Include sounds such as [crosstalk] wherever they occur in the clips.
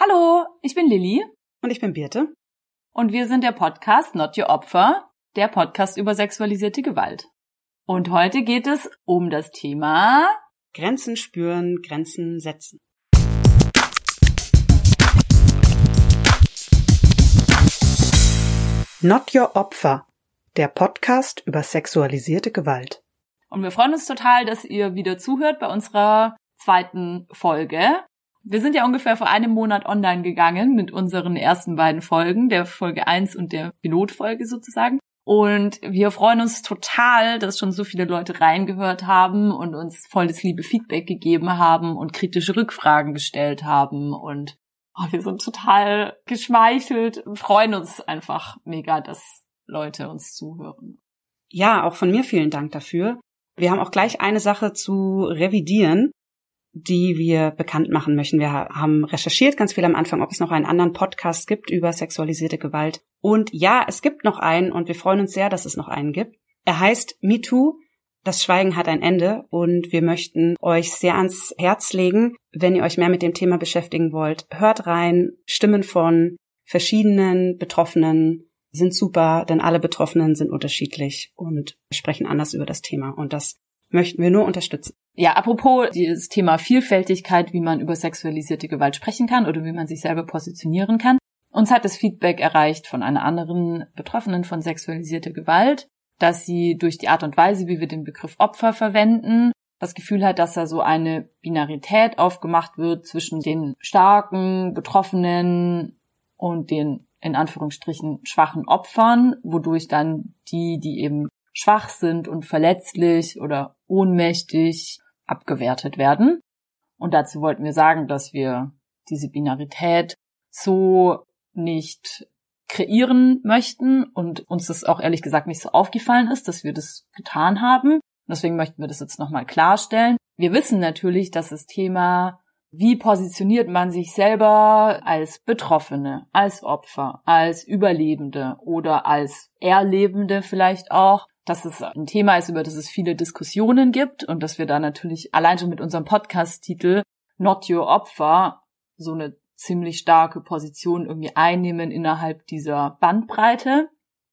Hallo, ich bin Lilly. Und ich bin Birte. Und wir sind der Podcast Not Your Opfer, der Podcast über sexualisierte Gewalt. Und heute geht es um das Thema Grenzen spüren, Grenzen setzen. Not Your Opfer, der Podcast über sexualisierte Gewalt. Und wir freuen uns total, dass ihr wieder zuhört bei unserer zweiten Folge. Wir sind ja ungefähr vor einem Monat online gegangen mit unseren ersten beiden Folgen, der Folge 1 und der Pilotfolge sozusagen. Und wir freuen uns total, dass schon so viele Leute reingehört haben und uns volles liebe Feedback gegeben haben und kritische Rückfragen gestellt haben. Und oh, wir sind total geschmeichelt und freuen uns einfach mega, dass Leute uns zuhören. Ja, auch von mir vielen Dank dafür. Wir haben auch gleich eine Sache zu revidieren die wir bekannt machen möchten. Wir haben recherchiert ganz viel am Anfang, ob es noch einen anderen Podcast gibt über sexualisierte Gewalt. Und ja, es gibt noch einen und wir freuen uns sehr, dass es noch einen gibt. Er heißt MeToo. Das Schweigen hat ein Ende und wir möchten euch sehr ans Herz legen, wenn ihr euch mehr mit dem Thema beschäftigen wollt. Hört rein. Stimmen von verschiedenen Betroffenen sind super, denn alle Betroffenen sind unterschiedlich und sprechen anders über das Thema. Und das möchten wir nur unterstützen. Ja, apropos dieses Thema Vielfältigkeit, wie man über sexualisierte Gewalt sprechen kann oder wie man sich selber positionieren kann. Uns hat das Feedback erreicht von einer anderen Betroffenen von sexualisierter Gewalt, dass sie durch die Art und Weise, wie wir den Begriff Opfer verwenden, das Gefühl hat, dass da so eine Binarität aufgemacht wird zwischen den starken Betroffenen und den in Anführungsstrichen schwachen Opfern, wodurch dann die, die eben schwach sind und verletzlich oder ohnmächtig abgewertet werden. Und dazu wollten wir sagen, dass wir diese Binarität so nicht kreieren möchten und uns das auch ehrlich gesagt nicht so aufgefallen ist, dass wir das getan haben. Deswegen möchten wir das jetzt nochmal klarstellen. Wir wissen natürlich, dass das Thema, wie positioniert man sich selber als Betroffene, als Opfer, als Überlebende oder als Erlebende vielleicht auch, dass es ein Thema ist, über das es viele Diskussionen gibt und dass wir da natürlich allein schon mit unserem Podcast-Titel Not Your Opfer so eine ziemlich starke Position irgendwie einnehmen innerhalb dieser Bandbreite.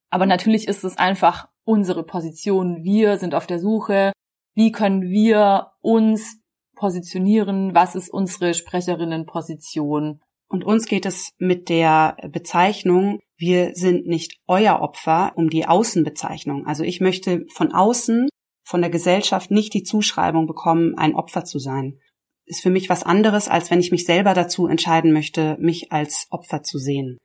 Aber natürlich ist es einfach unsere Position. Wir sind auf der Suche, wie können wir uns positionieren, was ist unsere Sprecherinnenposition. Und uns geht es mit der Bezeichnung wir sind nicht euer Opfer um die Außenbezeichnung. Also ich möchte von außen, von der Gesellschaft nicht die Zuschreibung bekommen, ein Opfer zu sein. Ist für mich was anderes, als wenn ich mich selber dazu entscheiden möchte, mich als Opfer zu sehen.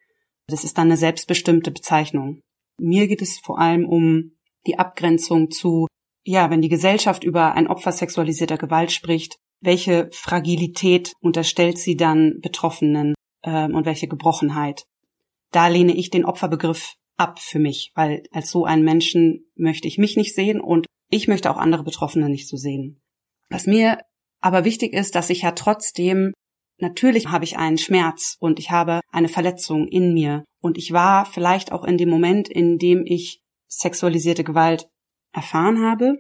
Das ist dann eine selbstbestimmte Bezeichnung. Mir geht es vor allem um die Abgrenzung zu, ja, wenn die Gesellschaft über ein Opfer sexualisierter Gewalt spricht, welche Fragilität unterstellt sie dann Betroffenen ähm, und welche Gebrochenheit da lehne ich den Opferbegriff ab für mich, weil als so einen Menschen möchte ich mich nicht sehen und ich möchte auch andere Betroffene nicht so sehen. Was mir aber wichtig ist, dass ich ja trotzdem, natürlich habe ich einen Schmerz und ich habe eine Verletzung in mir und ich war vielleicht auch in dem Moment, in dem ich sexualisierte Gewalt erfahren habe,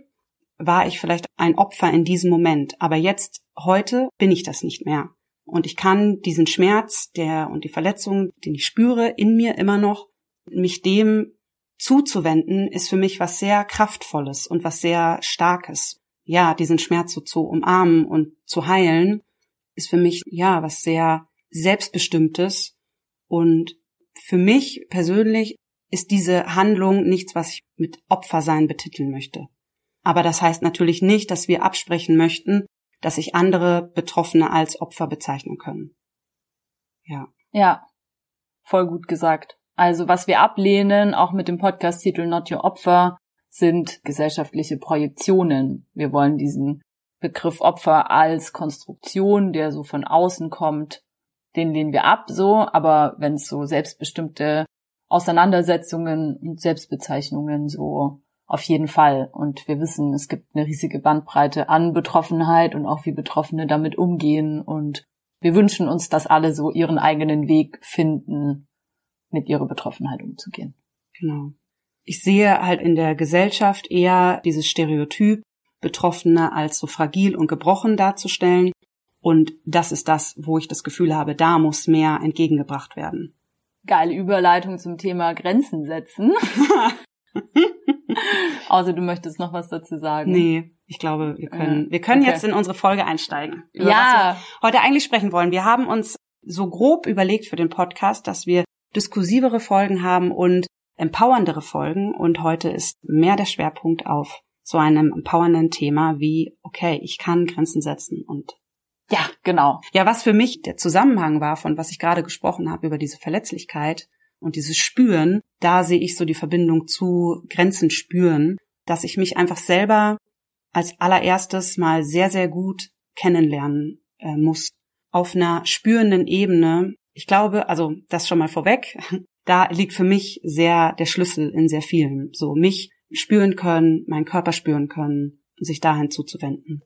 war ich vielleicht ein Opfer in diesem Moment. Aber jetzt, heute, bin ich das nicht mehr. Und ich kann diesen Schmerz, der und die Verletzung, den ich spüre, in mir immer noch, mich dem zuzuwenden, ist für mich was sehr Kraftvolles und was sehr Starkes. Ja, diesen Schmerz so zu umarmen und zu heilen, ist für mich, ja, was sehr Selbstbestimmtes. Und für mich persönlich ist diese Handlung nichts, was ich mit Opfersein betiteln möchte. Aber das heißt natürlich nicht, dass wir absprechen möchten, dass sich andere Betroffene als Opfer bezeichnen können. Ja. Ja, voll gut gesagt. Also was wir ablehnen, auch mit dem Podcast-Titel Not Your Opfer, sind gesellschaftliche Projektionen. Wir wollen diesen Begriff Opfer als Konstruktion, der so von außen kommt, den lehnen wir ab, so, aber wenn es so selbstbestimmte Auseinandersetzungen und Selbstbezeichnungen so auf jeden Fall. Und wir wissen, es gibt eine riesige Bandbreite an Betroffenheit und auch wie Betroffene damit umgehen. Und wir wünschen uns, dass alle so ihren eigenen Weg finden, mit ihrer Betroffenheit umzugehen. Genau. Ich sehe halt in der Gesellschaft eher dieses Stereotyp, Betroffene als so fragil und gebrochen darzustellen. Und das ist das, wo ich das Gefühl habe, da muss mehr entgegengebracht werden. Geile Überleitung zum Thema Grenzen setzen. [laughs] [laughs] Außer du möchtest noch was dazu sagen. Nee, ich glaube, wir können, wir können okay. jetzt in unsere Folge einsteigen. Ja. Heute eigentlich sprechen wollen. Wir haben uns so grob überlegt für den Podcast, dass wir diskursivere Folgen haben und empowerndere Folgen. Und heute ist mehr der Schwerpunkt auf so einem empowernden Thema wie, okay, ich kann Grenzen setzen und ja, genau. Ja, was für mich der Zusammenhang war von was ich gerade gesprochen habe über diese Verletzlichkeit und dieses Spüren, da sehe ich so die Verbindung zu Grenzen spüren, dass ich mich einfach selber als allererstes mal sehr, sehr gut kennenlernen äh, muss. Auf einer spürenden Ebene. Ich glaube, also das schon mal vorweg, [laughs] da liegt für mich sehr der Schlüssel in sehr vielen. So mich spüren können, meinen Körper spüren können, sich dahin zuzuwenden.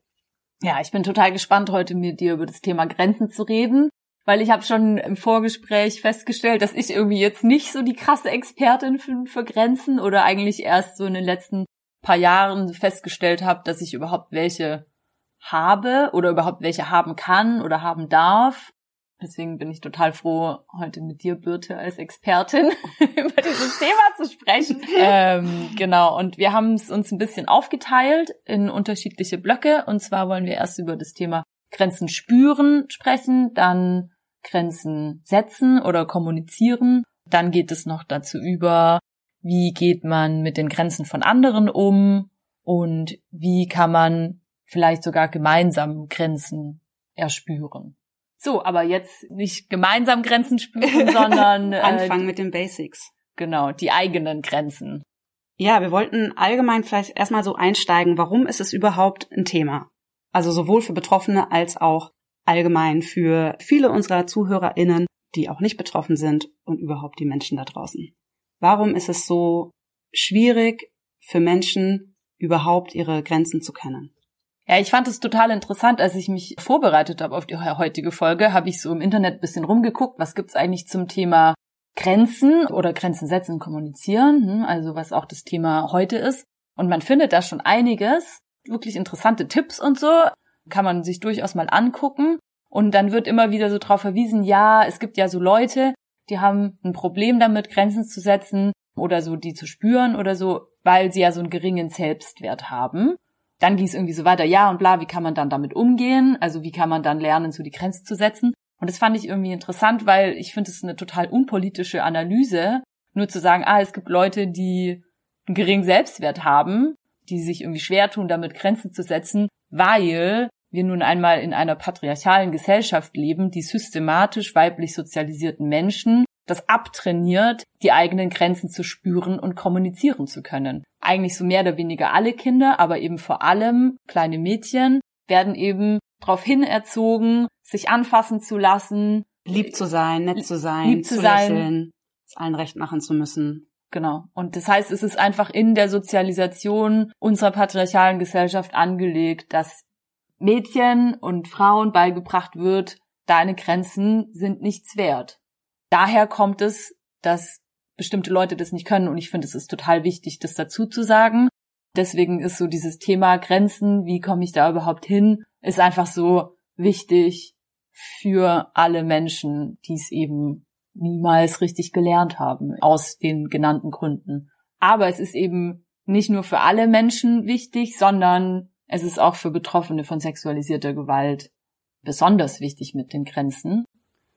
Ja, ich bin total gespannt, heute mit dir über das Thema Grenzen zu reden, weil ich habe schon im Vorgespräch festgestellt, dass ich irgendwie jetzt nicht so die krasse Expertin für, für Grenzen oder eigentlich erst so in den letzten paar Jahren festgestellt habe, dass ich überhaupt welche habe oder überhaupt welche haben kann oder haben darf. Deswegen bin ich total froh, heute mit dir, Birte, als Expertin [laughs] über dieses Thema zu sprechen. [laughs] ähm, genau, und wir haben es uns ein bisschen aufgeteilt in unterschiedliche Blöcke. Und zwar wollen wir erst über das Thema Grenzen spüren sprechen, dann Grenzen setzen oder kommunizieren. Dann geht es noch dazu über, wie geht man mit den Grenzen von anderen um und wie kann man vielleicht sogar gemeinsam Grenzen erspüren. So, aber jetzt nicht gemeinsam Grenzen spüren, [laughs] sondern äh, anfangen mit den Basics. Genau, die eigenen Grenzen. Ja, wir wollten allgemein vielleicht erstmal so einsteigen, warum ist es überhaupt ein Thema? Also sowohl für Betroffene als auch allgemein für viele unserer ZuhörerInnen, die auch nicht betroffen sind und überhaupt die Menschen da draußen. Warum ist es so schwierig für Menschen, überhaupt ihre Grenzen zu kennen? Ja, ich fand es total interessant, als ich mich vorbereitet habe auf die heutige Folge, habe ich so im Internet bisschen rumgeguckt, was gibt's eigentlich zum Thema Grenzen oder Grenzen setzen, kommunizieren, hm, also was auch das Thema heute ist. Und man findet da schon einiges, wirklich interessante Tipps und so, kann man sich durchaus mal angucken. Und dann wird immer wieder so drauf verwiesen, ja, es gibt ja so Leute, die haben ein Problem damit, Grenzen zu setzen oder so die zu spüren oder so, weil sie ja so einen geringen Selbstwert haben dann ging es irgendwie so weiter, ja und bla, wie kann man dann damit umgehen? Also wie kann man dann lernen, so die Grenze zu setzen? Und das fand ich irgendwie interessant, weil ich finde es eine total unpolitische Analyse, nur zu sagen, ah, es gibt Leute, die einen geringen Selbstwert haben, die sich irgendwie schwer tun, damit Grenzen zu setzen, weil wir nun einmal in einer patriarchalen Gesellschaft leben, die systematisch weiblich sozialisierten Menschen das abtrainiert, die eigenen Grenzen zu spüren und kommunizieren zu können. Eigentlich so mehr oder weniger alle Kinder, aber eben vor allem kleine Mädchen werden eben darauf erzogen, sich anfassen zu lassen, lieb zu sein, nett zu sein, lieb zu, zu sein, lächeln, es allen recht machen zu müssen. Genau. Und das heißt, es ist einfach in der Sozialisation unserer patriarchalen Gesellschaft angelegt, dass Mädchen und Frauen beigebracht wird, deine Grenzen sind nichts wert daher kommt es, dass bestimmte Leute das nicht können und ich finde, es ist total wichtig, das dazu zu sagen. Deswegen ist so dieses Thema Grenzen, wie komme ich da überhaupt hin, ist einfach so wichtig für alle Menschen, die es eben niemals richtig gelernt haben, aus den genannten Gründen. Aber es ist eben nicht nur für alle Menschen wichtig, sondern es ist auch für Betroffene von sexualisierter Gewalt besonders wichtig mit den Grenzen.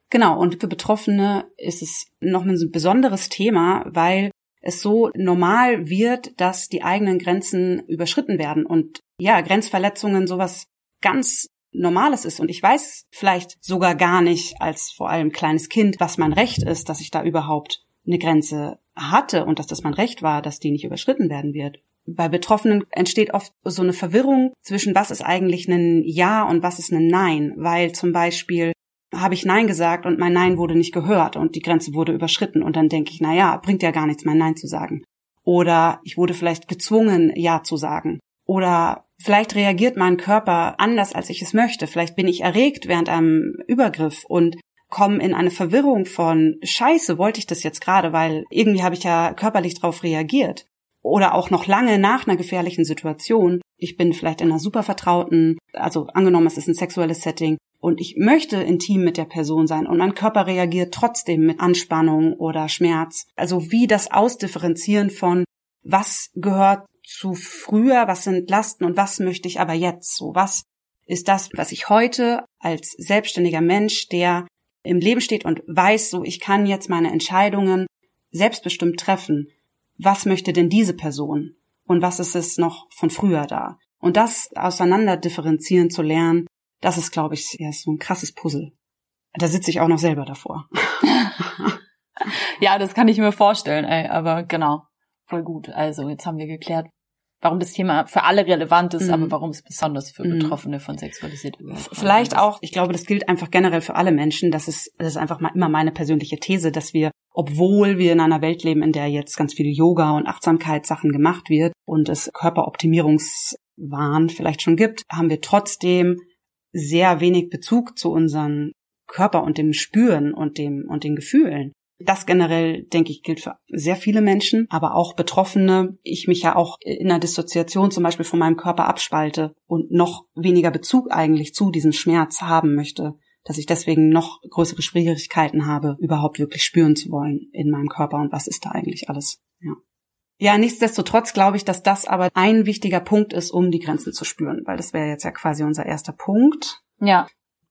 Genau, und für Betroffene ist es noch ein besonderes Thema, weil es so normal wird, dass die eigenen Grenzen überschritten werden und ja, Grenzverletzungen sowas ganz Normales ist. Und ich weiß vielleicht sogar gar nicht als vor allem kleines Kind, was mein Recht ist, dass ich da überhaupt eine Grenze hatte und dass das mein Recht war, dass die nicht überschritten werden wird. Bei Betroffenen entsteht oft so eine Verwirrung zwischen was ist eigentlich ein Ja und was ist ein Nein, weil zum Beispiel habe ich Nein gesagt und mein Nein wurde nicht gehört und die Grenze wurde überschritten und dann denke ich, na ja, bringt ja gar nichts, mein Nein zu sagen. Oder ich wurde vielleicht gezwungen, Ja zu sagen. Oder vielleicht reagiert mein Körper anders, als ich es möchte. Vielleicht bin ich erregt während einem Übergriff und komme in eine Verwirrung von Scheiße, wollte ich das jetzt gerade, weil irgendwie habe ich ja körperlich darauf reagiert. Oder auch noch lange nach einer gefährlichen Situation. Ich bin vielleicht in einer super vertrauten, also angenommen, es ist ein sexuelles Setting, und ich möchte intim mit der Person sein und mein Körper reagiert trotzdem mit Anspannung oder Schmerz. Also wie das Ausdifferenzieren von was gehört zu früher, was sind Lasten und was möchte ich aber jetzt so, was ist das, was ich heute als selbstständiger Mensch, der im Leben steht und weiß, so ich kann jetzt meine Entscheidungen selbstbestimmt treffen. Was möchte denn diese Person? Und was ist es noch von früher da? Und das auseinander differenzieren zu lernen, das ist, glaube ich, ja, so ein krasses Puzzle. Da sitze ich auch noch selber davor. [laughs] ja, das kann ich mir vorstellen, ey, aber genau, voll gut. Also jetzt haben wir geklärt, warum das Thema für alle relevant ist, mhm. aber warum es besonders für mhm. Betroffene von sexualisierter Gewalt Vielleicht ist. auch, ich glaube, das gilt einfach generell für alle Menschen. Das ist, das ist einfach mal immer meine persönliche These, dass wir, obwohl wir in einer Welt leben, in der jetzt ganz viel Yoga und Achtsamkeitssachen gemacht wird und es Körperoptimierungswahn vielleicht schon gibt, haben wir trotzdem sehr wenig Bezug zu unseren Körper und dem Spüren und dem und den Gefühlen. Das generell, denke ich, gilt für sehr viele Menschen, aber auch Betroffene. Ich mich ja auch in einer Dissoziation zum Beispiel von meinem Körper abspalte und noch weniger Bezug eigentlich zu diesem Schmerz haben möchte, dass ich deswegen noch größere Schwierigkeiten habe, überhaupt wirklich spüren zu wollen in meinem Körper und was ist da eigentlich alles. Ja. Ja, nichtsdestotrotz glaube ich, dass das aber ein wichtiger Punkt ist, um die Grenzen zu spüren, weil das wäre jetzt ja quasi unser erster Punkt. Ja.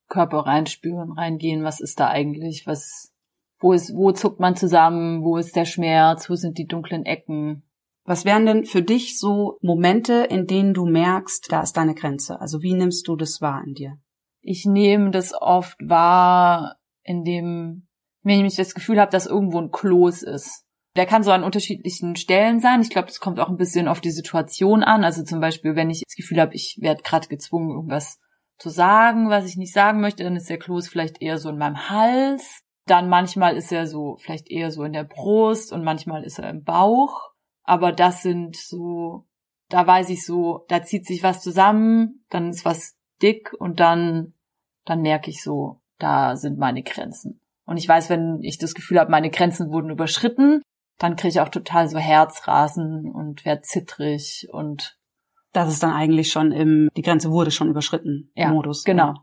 Körper reinspüren, reingehen, was ist da eigentlich, was, wo ist, wo zuckt man zusammen, wo ist der Schmerz, wo sind die dunklen Ecken? Was wären denn für dich so Momente, in denen du merkst, da ist deine Grenze? Also wie nimmst du das wahr in dir? Ich nehme das oft wahr, indem, wenn ich das Gefühl habe, dass irgendwo ein Kloß ist der kann so an unterschiedlichen Stellen sein. Ich glaube, das kommt auch ein bisschen auf die Situation an. Also zum Beispiel, wenn ich das Gefühl habe, ich werde gerade gezwungen, irgendwas zu sagen, was ich nicht sagen möchte, dann ist der Kloß vielleicht eher so in meinem Hals. Dann manchmal ist er so vielleicht eher so in der Brust und manchmal ist er im Bauch. Aber das sind so, da weiß ich so, da zieht sich was zusammen, dann ist was dick und dann, dann merke ich so, da sind meine Grenzen. Und ich weiß, wenn ich das Gefühl habe, meine Grenzen wurden überschritten, dann kriege ich auch total so Herzrasen und werde zittrig und das ist dann eigentlich schon im, die Grenze wurde schon überschritten, ja, Modus. Genau.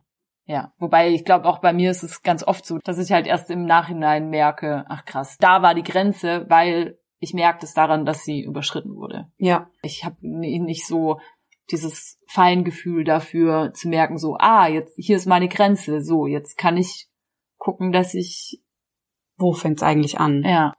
Ja, wobei ich glaube, auch bei mir ist es ganz oft so, dass ich halt erst im Nachhinein merke, ach krass, da war die Grenze, weil ich merke es daran, dass sie überschritten wurde. Ja. Ich habe nicht so dieses Feingefühl dafür zu merken, so, ah, jetzt hier ist meine Grenze, so, jetzt kann ich gucken, dass ich. Wo fängt's eigentlich an? Ja.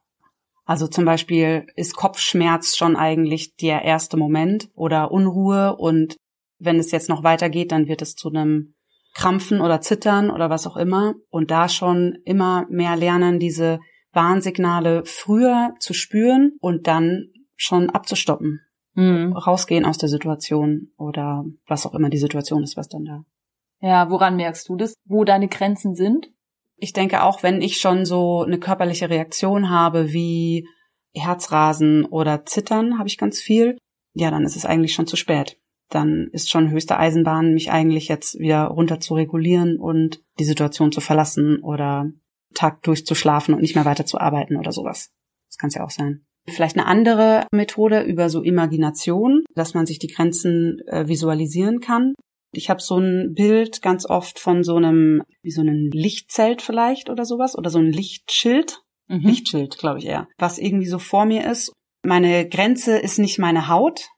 Also zum Beispiel ist Kopfschmerz schon eigentlich der erste Moment oder Unruhe und wenn es jetzt noch weitergeht, dann wird es zu einem Krampfen oder Zittern oder was auch immer und da schon immer mehr lernen, diese Warnsignale früher zu spüren und dann schon abzustoppen, mhm. rausgehen aus der Situation oder was auch immer die Situation ist, was dann da. Ja, woran merkst du das, wo deine Grenzen sind? Ich denke auch, wenn ich schon so eine körperliche Reaktion habe wie Herzrasen oder Zittern, habe ich ganz viel, ja, dann ist es eigentlich schon zu spät. Dann ist schon höchste Eisenbahn, mich eigentlich jetzt wieder runter zu regulieren und die Situation zu verlassen oder Tag durchzuschlafen und nicht mehr weiter zu arbeiten oder sowas. Das kann es ja auch sein. Vielleicht eine andere Methode über so Imagination, dass man sich die Grenzen äh, visualisieren kann. Ich habe so ein Bild ganz oft von so einem, wie so einem Lichtzelt vielleicht oder sowas, oder so ein Lichtschild. Mhm. Lichtschild, glaube ich eher. Was irgendwie so vor mir ist. Meine Grenze ist nicht meine Haut,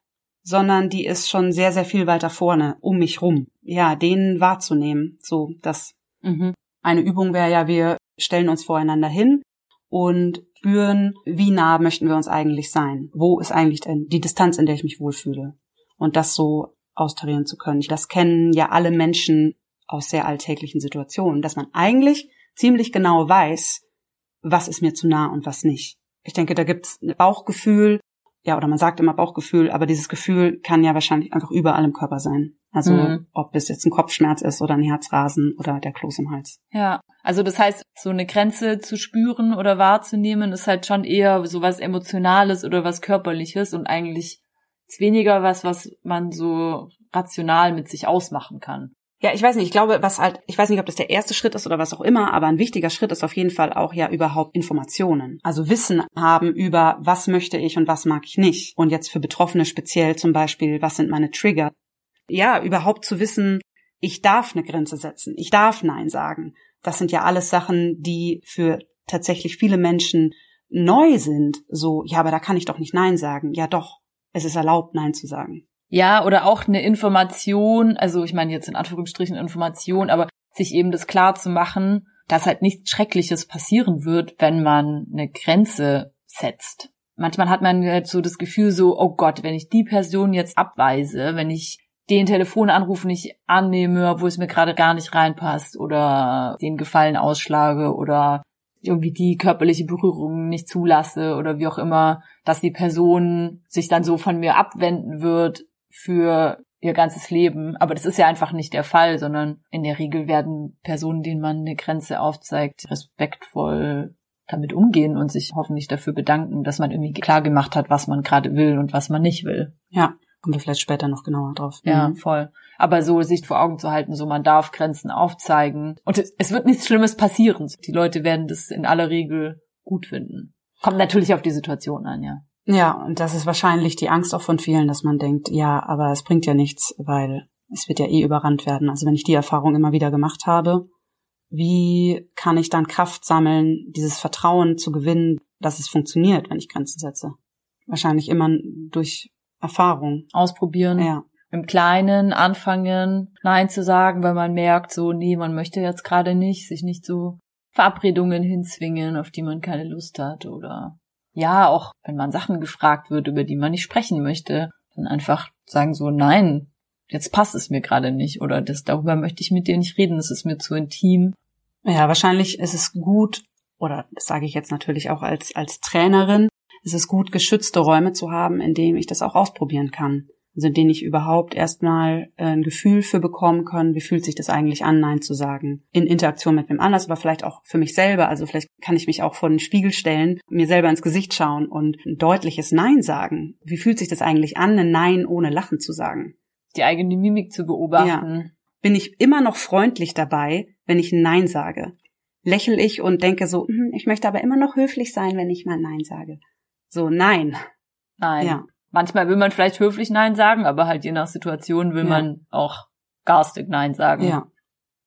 sondern die ist schon sehr, sehr viel weiter vorne, um mich rum. Ja, den wahrzunehmen. So, das. Mhm. Eine Übung wäre ja, wir stellen uns voreinander hin und spüren, wie nah möchten wir uns eigentlich sein? Wo ist eigentlich die Distanz, in der ich mich wohlfühle? Und das so austarieren zu können. Das kennen ja alle Menschen aus sehr alltäglichen Situationen, dass man eigentlich ziemlich genau weiß, was ist mir zu nah und was nicht. Ich denke, da gibt's ein Bauchgefühl, ja, oder man sagt immer Bauchgefühl, aber dieses Gefühl kann ja wahrscheinlich einfach überall im Körper sein. Also mhm. ob es jetzt ein Kopfschmerz ist oder ein Herzrasen oder der Kloß im Hals. Ja, also das heißt, so eine Grenze zu spüren oder wahrzunehmen, ist halt schon eher so was Emotionales oder was Körperliches und eigentlich ist weniger was, was man so rational mit sich ausmachen kann. Ja, ich weiß nicht, ich glaube, was halt, ich weiß nicht, ob das der erste Schritt ist oder was auch immer, aber ein wichtiger Schritt ist auf jeden Fall auch ja überhaupt Informationen. Also Wissen haben über, was möchte ich und was mag ich nicht. Und jetzt für Betroffene speziell zum Beispiel, was sind meine Trigger. Ja, überhaupt zu wissen, ich darf eine Grenze setzen, ich darf Nein sagen. Das sind ja alles Sachen, die für tatsächlich viele Menschen neu sind. So, ja, aber da kann ich doch nicht Nein sagen. Ja, doch, es ist erlaubt, Nein zu sagen. Ja, oder auch eine Information, also ich meine jetzt in Anführungsstrichen Information, aber sich eben das klar zu machen, dass halt nichts Schreckliches passieren wird, wenn man eine Grenze setzt. Manchmal hat man halt so das Gefühl so, oh Gott, wenn ich die Person jetzt abweise, wenn ich den Telefonanruf nicht annehme, wo es mir gerade gar nicht reinpasst oder den Gefallen ausschlage oder irgendwie die körperliche Berührung nicht zulasse oder wie auch immer, dass die Person sich dann so von mir abwenden wird für ihr ganzes Leben. Aber das ist ja einfach nicht der Fall, sondern in der Regel werden Personen, denen man eine Grenze aufzeigt, respektvoll damit umgehen und sich hoffentlich dafür bedanken, dass man irgendwie klar gemacht hat, was man gerade will und was man nicht will. Ja, kommen wir vielleicht später noch genauer drauf. Ja, mhm. voll. Aber so sich vor Augen zu halten, so man darf Grenzen aufzeigen. Und es, es wird nichts Schlimmes passieren. Die Leute werden das in aller Regel gut finden. Kommt natürlich auf die Situation an, ja. Ja, und das ist wahrscheinlich die Angst auch von vielen, dass man denkt, ja, aber es bringt ja nichts, weil es wird ja eh überrannt werden. Also wenn ich die Erfahrung immer wieder gemacht habe, wie kann ich dann Kraft sammeln, dieses Vertrauen zu gewinnen, dass es funktioniert, wenn ich Grenzen setze? Wahrscheinlich immer durch Erfahrung. Ausprobieren. Ja. Im Kleinen anfangen, Nein zu sagen, weil man merkt, so, nee, man möchte jetzt gerade nicht, sich nicht so Verabredungen hinzwingen, auf die man keine Lust hat oder ja, auch wenn man Sachen gefragt wird, über die man nicht sprechen möchte, dann einfach sagen so, nein, jetzt passt es mir gerade nicht oder das darüber möchte ich mit dir nicht reden, das ist mir zu intim. Ja, wahrscheinlich ist es gut, oder das sage ich jetzt natürlich auch als, als Trainerin, ist es gut, geschützte Räume zu haben, in denen ich das auch ausprobieren kann also in denen ich überhaupt erstmal äh, ein Gefühl für bekommen kann, wie fühlt sich das eigentlich an, Nein zu sagen. In Interaktion mit wem anders, aber vielleicht auch für mich selber. Also vielleicht kann ich mich auch vor den Spiegel stellen, mir selber ins Gesicht schauen und ein deutliches Nein sagen. Wie fühlt sich das eigentlich an, ein Nein ohne Lachen zu sagen? Die eigene Mimik zu beobachten. Ja. Bin ich immer noch freundlich dabei, wenn ich ein Nein sage? Lächel ich und denke so, hm, ich möchte aber immer noch höflich sein, wenn ich mal Nein sage. So, nein. Nein. Ja. Manchmal will man vielleicht höflich Nein sagen, aber halt je nach Situation will ja. man auch garstig Nein sagen. Ja.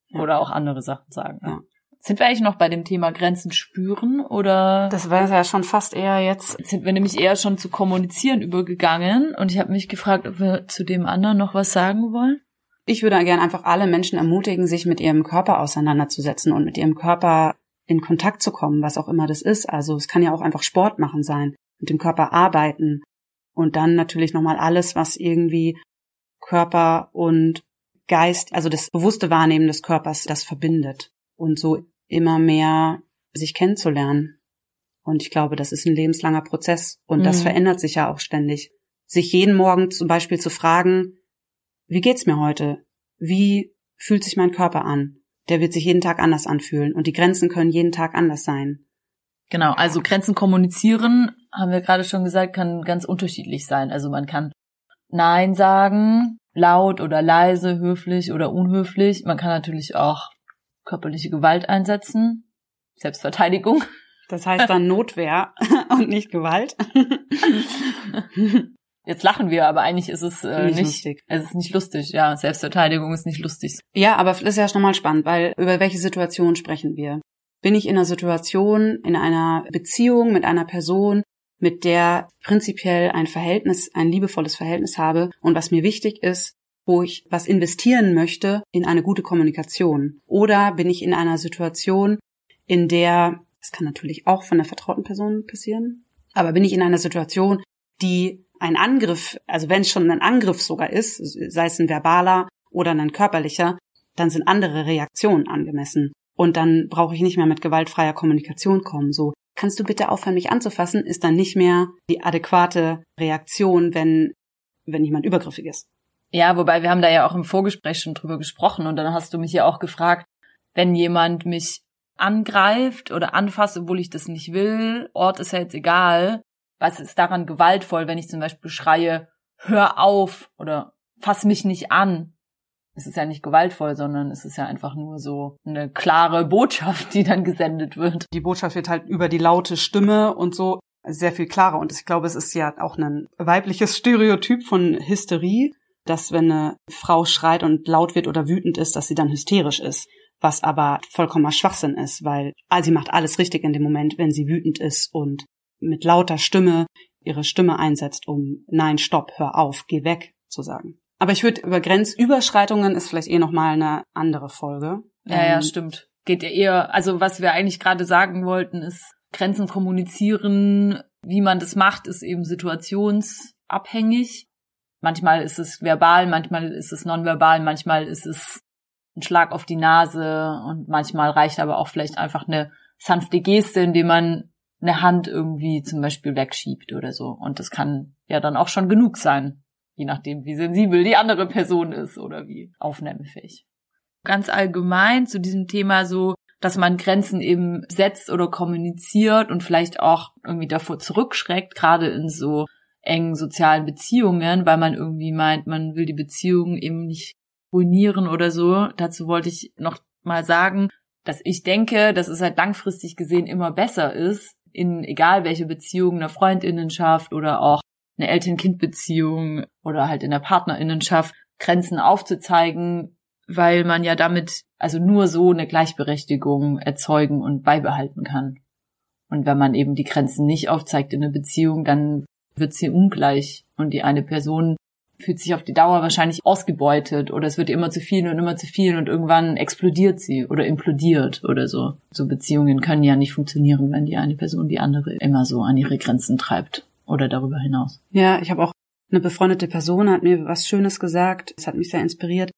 ja. Oder auch andere Sachen sagen. Ja. Sind wir eigentlich noch bei dem Thema Grenzen spüren oder? Das wäre ja schon fast eher jetzt. Sind wir nämlich eher schon zu kommunizieren übergegangen und ich habe mich gefragt, ob wir zu dem anderen noch was sagen wollen. Ich würde gerne einfach alle Menschen ermutigen, sich mit ihrem Körper auseinanderzusetzen und mit ihrem Körper in Kontakt zu kommen, was auch immer das ist. Also es kann ja auch einfach Sport machen sein, mit dem Körper arbeiten, und dann natürlich nochmal alles, was irgendwie Körper und Geist, also das bewusste Wahrnehmen des Körpers, das verbindet. Und so immer mehr sich kennenzulernen. Und ich glaube, das ist ein lebenslanger Prozess. Und mhm. das verändert sich ja auch ständig. Sich jeden Morgen zum Beispiel zu fragen, wie geht's mir heute? Wie fühlt sich mein Körper an? Der wird sich jeden Tag anders anfühlen. Und die Grenzen können jeden Tag anders sein. Genau, also Grenzen kommunizieren, haben wir gerade schon gesagt, kann ganz unterschiedlich sein. Also man kann Nein sagen, laut oder leise, höflich oder unhöflich. Man kann natürlich auch körperliche Gewalt einsetzen, Selbstverteidigung. Das heißt dann Notwehr [laughs] und nicht Gewalt. [laughs] Jetzt lachen wir, aber eigentlich ist es äh, nicht, nicht lustig. Es ist nicht lustig, ja. Selbstverteidigung ist nicht lustig. Ja, aber das ist ja schon mal spannend, weil über welche Situation sprechen wir? Bin ich in einer Situation, in einer Beziehung mit einer Person, mit der prinzipiell ein Verhältnis, ein liebevolles Verhältnis habe und was mir wichtig ist, wo ich was investieren möchte in eine gute Kommunikation. Oder bin ich in einer Situation, in der, das kann natürlich auch von der vertrauten Person passieren, aber bin ich in einer Situation, die ein Angriff, also wenn es schon ein Angriff sogar ist, sei es ein verbaler oder ein körperlicher, dann sind andere Reaktionen angemessen. Und dann brauche ich nicht mehr mit gewaltfreier Kommunikation kommen. So, kannst du bitte aufhören, mich anzufassen, ist dann nicht mehr die adäquate Reaktion, wenn, wenn jemand übergriffig ist. Ja, wobei wir haben da ja auch im Vorgespräch schon drüber gesprochen und dann hast du mich ja auch gefragt, wenn jemand mich angreift oder anfasst, obwohl ich das nicht will, Ort ist ja jetzt egal. Was ist daran gewaltvoll, wenn ich zum Beispiel schreie, hör auf oder fass mich nicht an? Es ist ja nicht gewaltvoll, sondern es ist ja einfach nur so eine klare Botschaft, die dann gesendet wird. Die Botschaft wird halt über die laute Stimme und so sehr viel klarer. Und ich glaube, es ist ja auch ein weibliches Stereotyp von Hysterie, dass wenn eine Frau schreit und laut wird oder wütend ist, dass sie dann hysterisch ist. Was aber vollkommener Schwachsinn ist, weil sie macht alles richtig in dem Moment, wenn sie wütend ist und mit lauter Stimme ihre Stimme einsetzt, um Nein, stopp, hör auf, geh weg zu sagen. Aber ich würde über Grenzüberschreitungen ist vielleicht eh nochmal eine andere Folge. Ja, ja, ähm, stimmt. Geht ja eher, also was wir eigentlich gerade sagen wollten, ist Grenzen kommunizieren, wie man das macht, ist eben situationsabhängig. Manchmal ist es verbal, manchmal ist es nonverbal, manchmal ist es ein Schlag auf die Nase und manchmal reicht aber auch vielleicht einfach eine sanfte Geste, indem man eine Hand irgendwie zum Beispiel wegschiebt oder so. Und das kann ja dann auch schon genug sein, je nachdem, wie sensibel die andere Person ist oder wie aufnahmefähig. Ganz allgemein zu diesem Thema so, dass man Grenzen eben setzt oder kommuniziert und vielleicht auch irgendwie davor zurückschreckt, gerade in so engen sozialen Beziehungen, weil man irgendwie meint, man will die Beziehung eben nicht ruinieren oder so. Dazu wollte ich noch mal sagen, dass ich denke, dass es halt langfristig gesehen immer besser ist, in egal welche Beziehung, einer Freundinnenschaft oder auch eine Eltern-Kind-Beziehung oder halt in der Partnerinnenschaft Grenzen aufzuzeigen, weil man ja damit also nur so eine Gleichberechtigung erzeugen und beibehalten kann. Und wenn man eben die Grenzen nicht aufzeigt in einer Beziehung, dann wird sie ungleich und die eine Person fühlt sich auf die Dauer wahrscheinlich ausgebeutet oder es wird immer zu viel und immer zu viel und irgendwann explodiert sie oder implodiert oder so. So Beziehungen können ja nicht funktionieren, wenn die eine Person die andere immer so an ihre Grenzen treibt oder darüber hinaus. Ja, ich habe auch eine befreundete Person hat mir was Schönes gesagt. Es hat mich sehr inspiriert.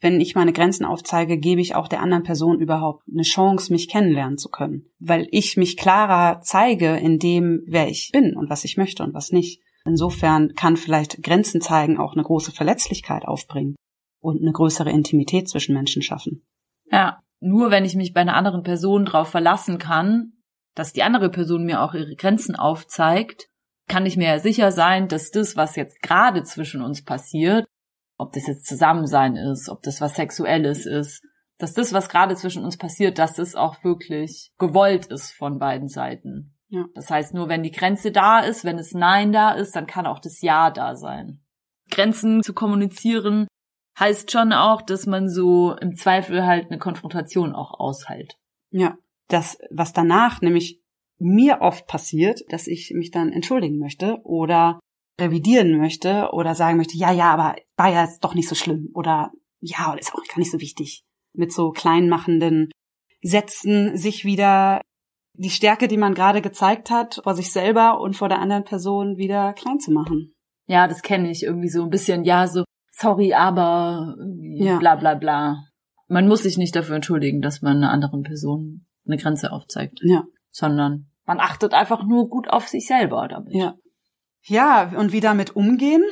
Wenn ich meine Grenzen aufzeige, gebe ich auch der anderen Person überhaupt eine Chance, mich kennenlernen zu können. Weil ich mich klarer zeige in dem, wer ich bin und was ich möchte und was nicht. Insofern kann vielleicht Grenzen zeigen auch eine große Verletzlichkeit aufbringen und eine größere Intimität zwischen Menschen schaffen. Ja, nur wenn ich mich bei einer anderen Person darauf verlassen kann, dass die andere Person mir auch ihre Grenzen aufzeigt, kann ich mir ja sicher sein, dass das, was jetzt gerade zwischen uns passiert, ob das jetzt Zusammensein ist, ob das was Sexuelles ist, dass das, was gerade zwischen uns passiert, dass das auch wirklich gewollt ist von beiden Seiten. Ja. Das heißt, nur wenn die Grenze da ist, wenn es Nein da ist, dann kann auch das Ja da sein. Grenzen zu kommunizieren heißt schon auch, dass man so im Zweifel halt eine Konfrontation auch aushält. Ja, das, was danach nämlich mir oft passiert, dass ich mich dann entschuldigen möchte oder revidieren möchte oder sagen möchte, ja, ja, aber war ja jetzt doch nicht so schlimm oder ja, ist auch gar nicht so wichtig. Mit so kleinmachenden Sätzen sich wieder die Stärke, die man gerade gezeigt hat, vor sich selber und vor der anderen Person wieder klein zu machen. Ja, das kenne ich irgendwie so ein bisschen, ja, so, sorry, aber ja. bla bla bla. Man muss sich nicht dafür entschuldigen, dass man einer anderen Person eine Grenze aufzeigt. Ja. Sondern man achtet einfach nur gut auf sich selber damit. Ja. Ja, und wie damit umgehen?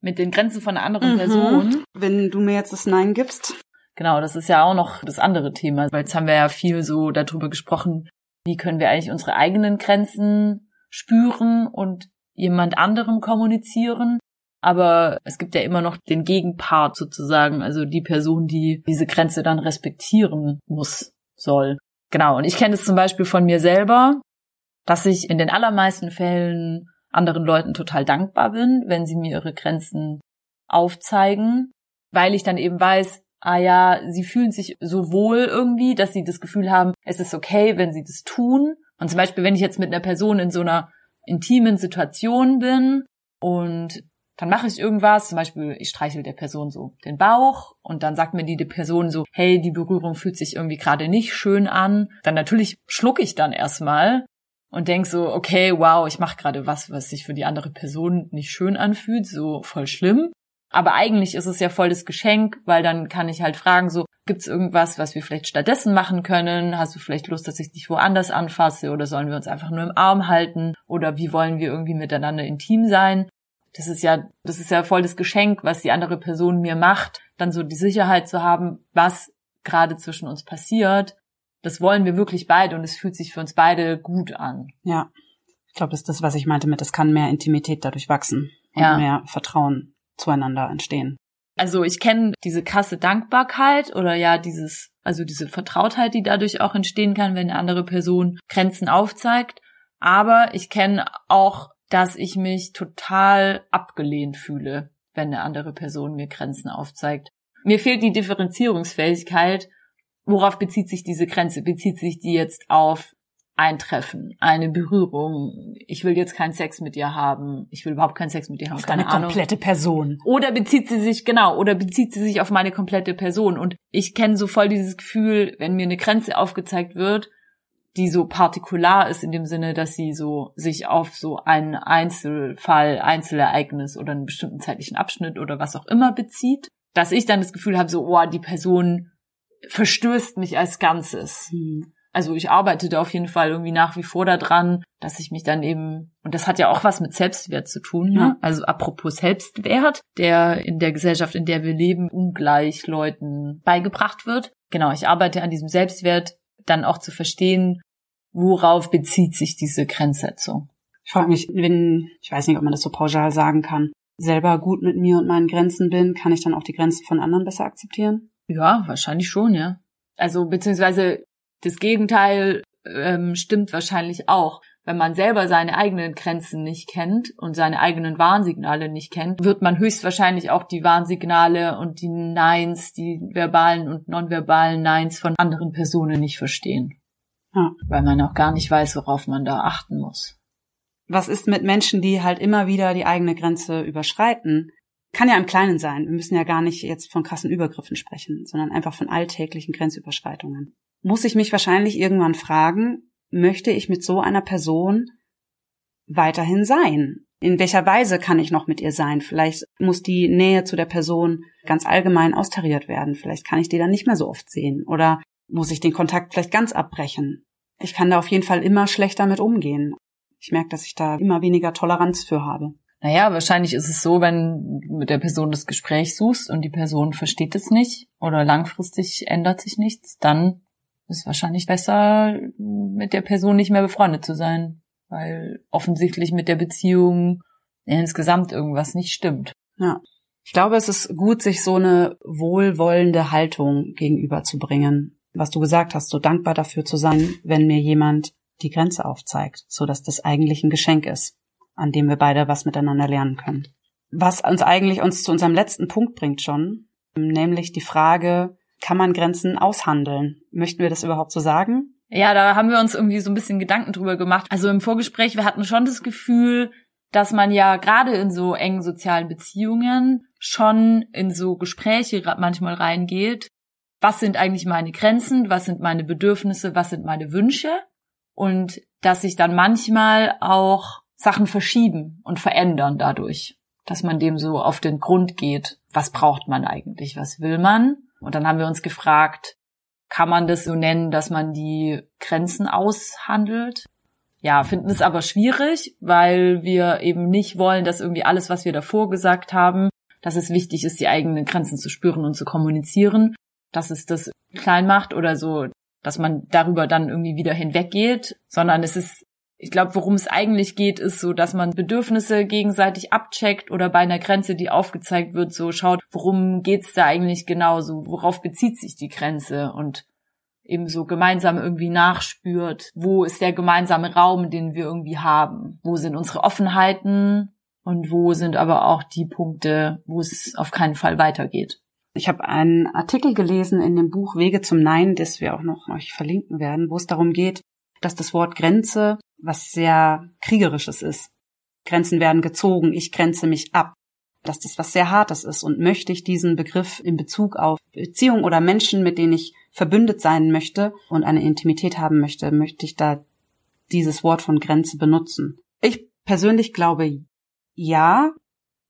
Mit den Grenzen von einer anderen mhm. Person. Wenn du mir jetzt das Nein gibst. Genau, das ist ja auch noch das andere Thema, weil jetzt haben wir ja viel so darüber gesprochen, wie können wir eigentlich unsere eigenen Grenzen spüren und jemand anderem kommunizieren. Aber es gibt ja immer noch den Gegenpart sozusagen, also die Person, die diese Grenze dann respektieren muss, soll. Genau, und ich kenne es zum Beispiel von mir selber, dass ich in den allermeisten Fällen anderen Leuten total dankbar bin, wenn sie mir ihre Grenzen aufzeigen, weil ich dann eben weiß, ah ja, sie fühlen sich so wohl irgendwie, dass sie das Gefühl haben, es ist okay, wenn sie das tun. Und zum Beispiel, wenn ich jetzt mit einer Person in so einer intimen Situation bin und dann mache ich irgendwas, zum Beispiel ich streichel der Person so den Bauch und dann sagt mir die, die Person so, hey, die Berührung fühlt sich irgendwie gerade nicht schön an. Dann natürlich schluck ich dann erstmal und denk so, okay, wow, ich mache gerade was, was sich für die andere Person nicht schön anfühlt, so voll schlimm. Aber eigentlich ist es ja voll das Geschenk, weil dann kann ich halt fragen, so, gibt's irgendwas, was wir vielleicht stattdessen machen können? Hast du vielleicht Lust, dass ich dich woanders anfasse oder sollen wir uns einfach nur im Arm halten? Oder wie wollen wir irgendwie miteinander intim sein? Das ist ja, das ist ja voll das Geschenk, was die andere Person mir macht, dann so die Sicherheit zu haben, was gerade zwischen uns passiert. Das wollen wir wirklich beide und es fühlt sich für uns beide gut an. Ja. Ich glaube, das ist das, was ich meinte mit, es kann mehr Intimität dadurch wachsen und ja. mehr Vertrauen zueinander entstehen. Also ich kenne diese krasse Dankbarkeit oder ja dieses, also diese Vertrautheit, die dadurch auch entstehen kann, wenn eine andere Person Grenzen aufzeigt. Aber ich kenne auch, dass ich mich total abgelehnt fühle, wenn eine andere Person mir Grenzen aufzeigt. Mir fehlt die Differenzierungsfähigkeit. Worauf bezieht sich diese Grenze? Bezieht sich die jetzt auf ein Treffen, eine Berührung. Ich will jetzt keinen Sex mit dir haben. Ich will überhaupt keinen Sex mit dir haben. Auf keine Ahnung. komplette Person. Oder bezieht sie sich, genau, oder bezieht sie sich auf meine komplette Person. Und ich kenne so voll dieses Gefühl, wenn mir eine Grenze aufgezeigt wird, die so partikular ist in dem Sinne, dass sie so sich auf so einen Einzelfall, Einzelereignis oder einen bestimmten zeitlichen Abschnitt oder was auch immer bezieht, dass ich dann das Gefühl habe, so, oh, die Person verstößt mich als Ganzes. Hm. Also ich arbeite da auf jeden Fall irgendwie nach wie vor daran, dass ich mich dann eben, und das hat ja auch was mit Selbstwert zu tun, ne? Ja. also apropos Selbstwert, der in der Gesellschaft, in der wir leben, ungleich Leuten beigebracht wird. Genau, ich arbeite an diesem Selbstwert, dann auch zu verstehen, worauf bezieht sich diese Grenzsetzung. Ich frage mich, wenn, ich weiß nicht, ob man das so pauschal sagen kann, selber gut mit mir und meinen Grenzen bin, kann ich dann auch die Grenzen von anderen besser akzeptieren? Ja, wahrscheinlich schon, ja. Also beziehungsweise das Gegenteil ähm, stimmt wahrscheinlich auch. Wenn man selber seine eigenen Grenzen nicht kennt und seine eigenen Warnsignale nicht kennt, wird man höchstwahrscheinlich auch die Warnsignale und die Neins, die verbalen und nonverbalen Neins von anderen Personen nicht verstehen. Ja. Weil man auch gar nicht weiß, worauf man da achten muss. Was ist mit Menschen, die halt immer wieder die eigene Grenze überschreiten? Kann ja im Kleinen sein. Wir müssen ja gar nicht jetzt von krassen Übergriffen sprechen, sondern einfach von alltäglichen Grenzüberschreitungen muss ich mich wahrscheinlich irgendwann fragen, möchte ich mit so einer Person weiterhin sein? In welcher Weise kann ich noch mit ihr sein? Vielleicht muss die Nähe zu der Person ganz allgemein austariert werden. Vielleicht kann ich die dann nicht mehr so oft sehen. Oder muss ich den Kontakt vielleicht ganz abbrechen? Ich kann da auf jeden Fall immer schlechter mit umgehen. Ich merke, dass ich da immer weniger Toleranz für habe. Naja, wahrscheinlich ist es so, wenn du mit der Person das Gespräch suchst und die Person versteht es nicht oder langfristig ändert sich nichts, dann ist wahrscheinlich besser, mit der Person nicht mehr befreundet zu sein, weil offensichtlich mit der Beziehung insgesamt irgendwas nicht stimmt. Ja. Ich glaube, es ist gut, sich so eine wohlwollende Haltung gegenüberzubringen. Was du gesagt hast, so dankbar dafür zu sein, wenn mir jemand die Grenze aufzeigt, so dass das eigentlich ein Geschenk ist, an dem wir beide was miteinander lernen können. Was uns eigentlich uns zu unserem letzten Punkt bringt schon, nämlich die Frage, kann man Grenzen aushandeln? Möchten wir das überhaupt so sagen? Ja, da haben wir uns irgendwie so ein bisschen Gedanken drüber gemacht. Also im Vorgespräch, wir hatten schon das Gefühl, dass man ja gerade in so engen sozialen Beziehungen schon in so Gespräche manchmal reingeht. Was sind eigentlich meine Grenzen? Was sind meine Bedürfnisse? Was sind meine Wünsche? Und dass sich dann manchmal auch Sachen verschieben und verändern dadurch, dass man dem so auf den Grund geht. Was braucht man eigentlich? Was will man? Und dann haben wir uns gefragt, kann man das so nennen, dass man die Grenzen aushandelt? Ja, finden es aber schwierig, weil wir eben nicht wollen, dass irgendwie alles, was wir davor gesagt haben, dass es wichtig ist, die eigenen Grenzen zu spüren und zu kommunizieren, dass es das klein macht oder so, dass man darüber dann irgendwie wieder hinweggeht, sondern es ist ich glaube, worum es eigentlich geht, ist so, dass man Bedürfnisse gegenseitig abcheckt oder bei einer Grenze, die aufgezeigt wird, so schaut, worum geht's da eigentlich genau, so worauf bezieht sich die Grenze und eben so gemeinsam irgendwie nachspürt, wo ist der gemeinsame Raum, den wir irgendwie haben, wo sind unsere Offenheiten und wo sind aber auch die Punkte, wo es auf keinen Fall weitergeht. Ich habe einen Artikel gelesen in dem Buch Wege zum Nein, das wir auch noch euch verlinken werden, wo es darum geht, dass das Wort Grenze was sehr kriegerisches ist. Grenzen werden gezogen, ich grenze mich ab, dass das was sehr Hartes ist und möchte ich diesen Begriff in Bezug auf Beziehungen oder Menschen, mit denen ich verbündet sein möchte und eine Intimität haben möchte, möchte ich da dieses Wort von Grenze benutzen. Ich persönlich glaube ja,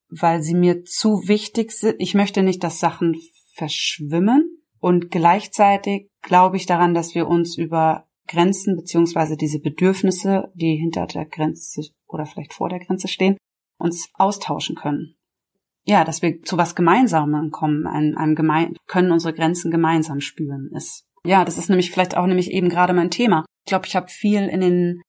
weil sie mir zu wichtig sind. Ich möchte nicht, dass Sachen verschwimmen und gleichzeitig glaube ich daran, dass wir uns über Grenzen beziehungsweise diese Bedürfnisse, die hinter der Grenze oder vielleicht vor der Grenze stehen, uns austauschen können. Ja, dass wir zu was Gemeinsamem kommen, einem, einem gemein, können unsere Grenzen gemeinsam spüren, ist. Ja, das ist nämlich vielleicht auch nämlich eben gerade mein Thema. Ich glaube, ich habe viel in den